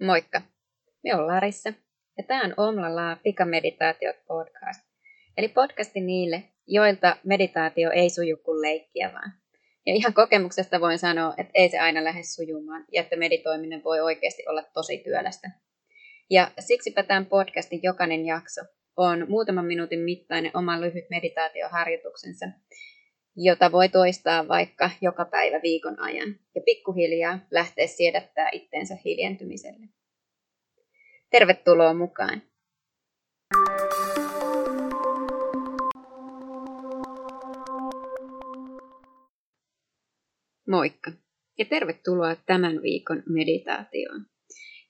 Moikka! Me on Larissa ja tämä on Omlala Pikameditaatiot podcast. Eli podcasti niille, joilta meditaatio ei suju kuin leikkiä vaan. Ja ihan kokemuksesta voin sanoa, että ei se aina lähde sujumaan ja että meditoiminen voi oikeasti olla tosi työlästä. Ja siksipä tämän podcastin jokainen jakso on muutaman minuutin mittainen oma lyhyt meditaatioharjoituksensa, jota voi toistaa vaikka joka päivä viikon ajan ja pikkuhiljaa lähteä siedättää itteensä hiljentymiselle. Tervetuloa mukaan! Moikka ja tervetuloa tämän viikon meditaatioon,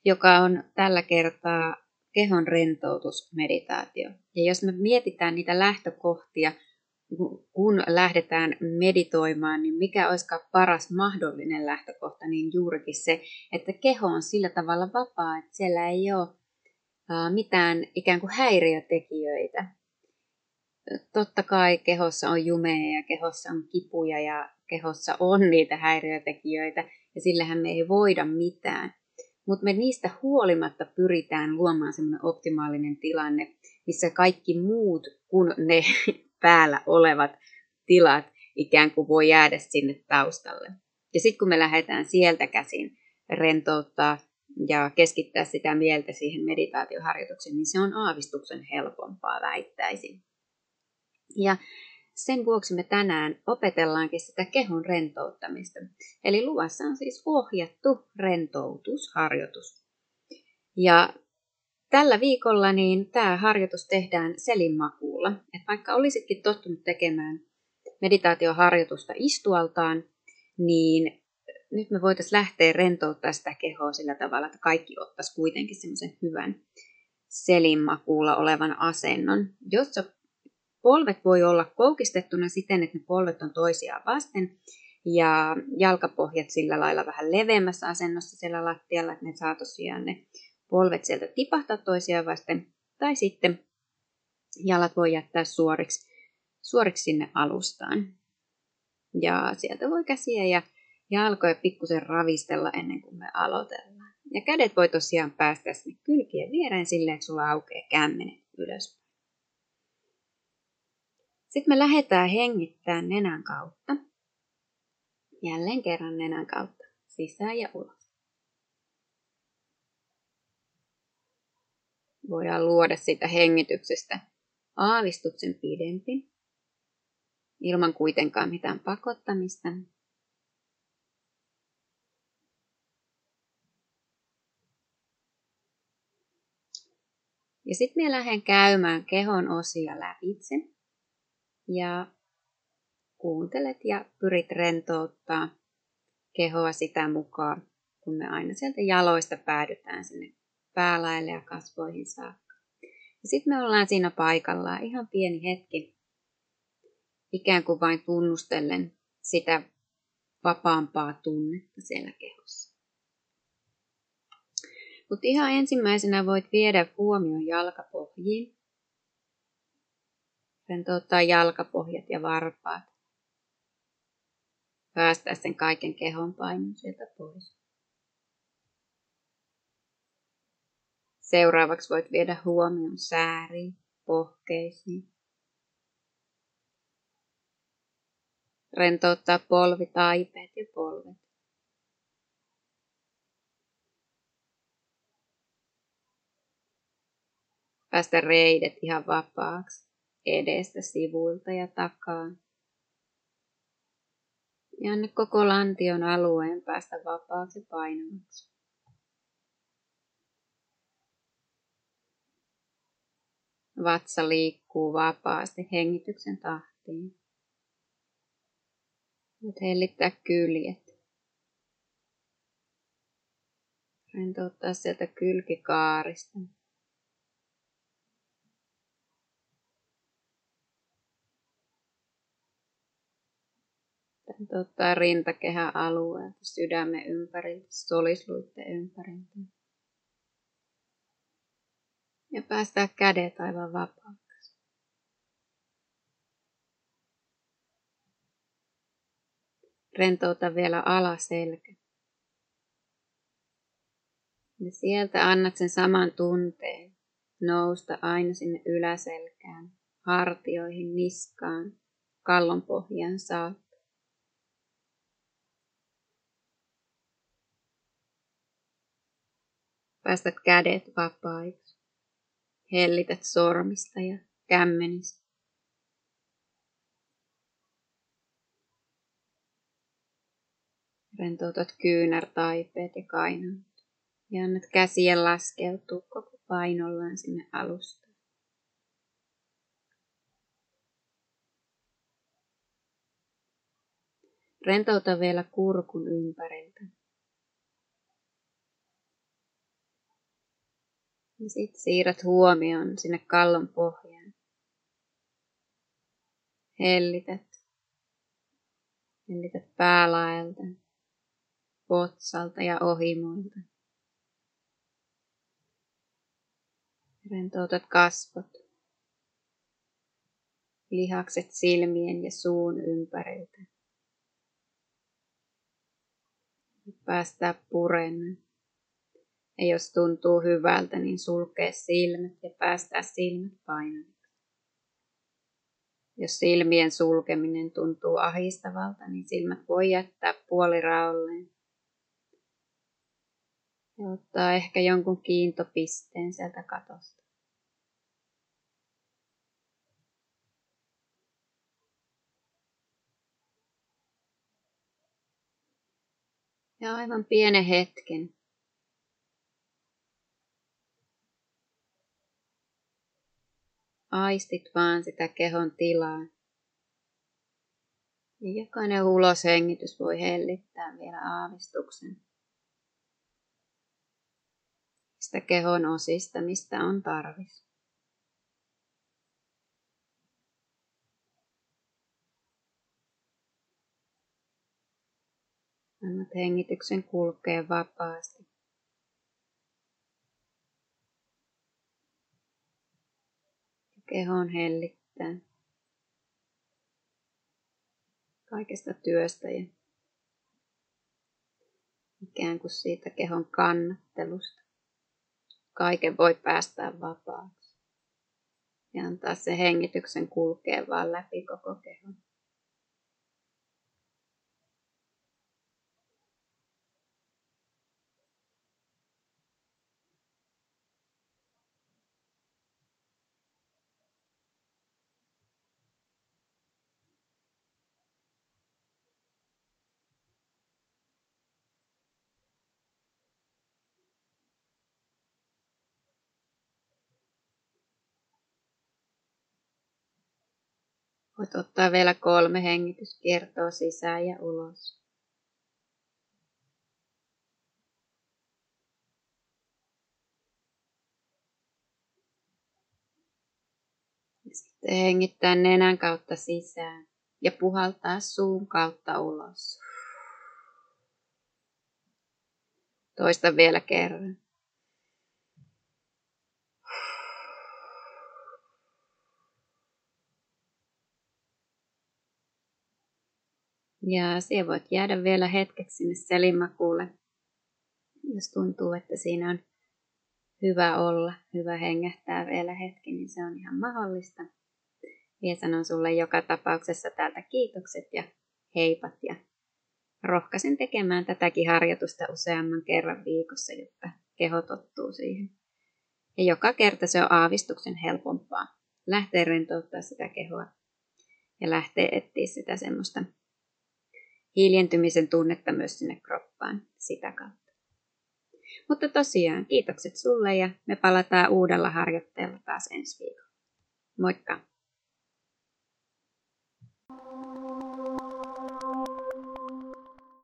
joka on tällä kertaa kehon rentoutusmeditaatio. Ja jos me mietitään niitä lähtökohtia, kun lähdetään meditoimaan, niin mikä olisikaan paras mahdollinen lähtökohta, niin juurikin se, että keho on sillä tavalla vapaa, että siellä ei ole mitään ikään kuin häiriötekijöitä. Totta kai kehossa on jumeja ja kehossa on kipuja ja kehossa on niitä häiriötekijöitä ja sillähän me ei voida mitään. Mutta me niistä huolimatta pyritään luomaan semmoinen optimaalinen tilanne, missä kaikki muut kuin ne päällä olevat tilat ikään kuin voi jäädä sinne taustalle. Ja sitten kun me lähdetään sieltä käsin rentouttaa ja keskittää sitä mieltä siihen meditaatioharjoitukseen, niin se on aavistuksen helpompaa väittäisin. Ja sen vuoksi me tänään opetellaankin sitä kehon rentouttamista. Eli luvassa on siis ohjattu rentoutusharjoitus. Ja tällä viikolla niin tämä harjoitus tehdään selinmakuulla. Et vaikka olisitkin tottunut tekemään meditaatioharjoitusta istualtaan, niin nyt me voitaisiin lähteä rentouttaa sitä kehoa sillä tavalla, että kaikki ottaisi kuitenkin semmoisen hyvän selinmakuulla olevan asennon, jossa polvet voi olla koukistettuna siten, että ne polvet on toisiaan vasten ja jalkapohjat sillä lailla vähän leveämmässä asennossa siellä lattialla, että ne saa tosiaan ne polvet sieltä tipahtaa toisiaan vasten. Tai sitten jalat voi jättää suoriksi, suoriksi sinne alustaan. Ja sieltä voi käsiä ja jalkoja pikkusen ravistella ennen kuin me aloitellaan. Ja kädet voi tosiaan päästä sinne kylkien viereen silleen, että sulla aukeaa kämmenet ylös. Sitten me lähdetään hengittämään nenän kautta. Jälleen kerran nenän kautta. Sisään ja ulos. Voidaan luoda siitä hengityksestä aavistuksen pidempi, ilman kuitenkaan mitään pakottamista. Ja sitten me lähden käymään kehon osia lävitse ja kuuntelet ja pyrit rentouttaa kehoa sitä mukaan, kun me aina sieltä jaloista päädytään sinne päälaille ja kasvoihin saakka. Ja sitten me ollaan siinä paikallaan ihan pieni hetki, ikään kuin vain tunnustellen sitä vapaampaa tunnetta siellä kehossa. Mutta ihan ensimmäisenä voit viedä huomioon jalkapohjiin rentouttaa jalkapohjat ja varpaat. Päästää sen kaiken kehon painon sieltä pois. Seuraavaksi voit viedä huomion sääriin, pohkeisiin. Rentouttaa polvitaipeet ja polvet. Päästä reidet ihan vapaaksi edestä, sivuilta ja takaa. Ja anna koko lantion alueen päästä vapaaksi painamaksi. Vatsa liikkuu vapaasti hengityksen tahtiin. Nyt hellittää kyljet. Rentouttaa sieltä kylkikaarista. tota, rintakehän alueelta, sydämen ympäriltä, solisluitten ympäriltä. Ja päästää kädet aivan vapaaksi. Rentouta vielä alaselkä. Ja sieltä annat sen saman tunteen nousta aina sinne yläselkään, hartioihin, niskaan, kallon pohjaan saakka. Päästät kädet vapaiksi. Hellität sormista ja kämmenistä. Rentoutat kyynärtaipeet ja kainat. Ja annat käsien laskeutua koko painollaan sinne alusta. Rentouta vielä kurkun ympäriltä. Ja sitten siirrät huomion sinne kallon pohjaan. Hellität. Hellität päälaelta, potsalta ja ohimoilta. Rentoutat kasvot, lihakset silmien ja suun ympäriltä. Päästää puren. Ja jos tuntuu hyvältä, niin sulkee silmät ja päästää silmät painaviksi. Jos silmien sulkeminen tuntuu ahistavalta, niin silmät voi jättää puoliraolleen ja ottaa ehkä jonkun kiintopisteen sieltä katosta. Ja aivan pienen hetken aistit vaan sitä kehon tilaa. Ja jokainen uloshengitys voi hellittää vielä aavistuksen sitä kehon osista, mistä on tarvis. Annat hengityksen kulkea vapaasti. Kehon hellittää kaikesta työstä ja ikään kuin siitä kehon kannattelusta kaiken voi päästää vapaaksi. Ja antaa se hengityksen kulkea vaan läpi koko kehon. Voit ottaa vielä kolme hengityskiertoa sisään ja ulos. Ja sitten hengittää nenän kautta sisään ja puhaltaa suun kautta ulos. Toista vielä kerran. Ja siellä voit jäädä vielä hetkeksi sinne selimakuulle, jos tuntuu, että siinä on hyvä olla, hyvä hengähtää vielä hetki, niin se on ihan mahdollista. Ja sanon sulle joka tapauksessa täältä kiitokset ja heipat ja rohkaisen tekemään tätäkin harjoitusta useamman kerran viikossa, jotta keho tottuu siihen. Ja joka kerta se on aavistuksen helpompaa lähteä rentouttaa sitä kehoa ja lähteä etsiä sitä semmoista hiljentymisen tunnetta myös sinne kroppaan sitä kautta. Mutta tosiaan, kiitokset sulle ja me palataan uudella harjoitteella taas ensi viikolla. Moikka!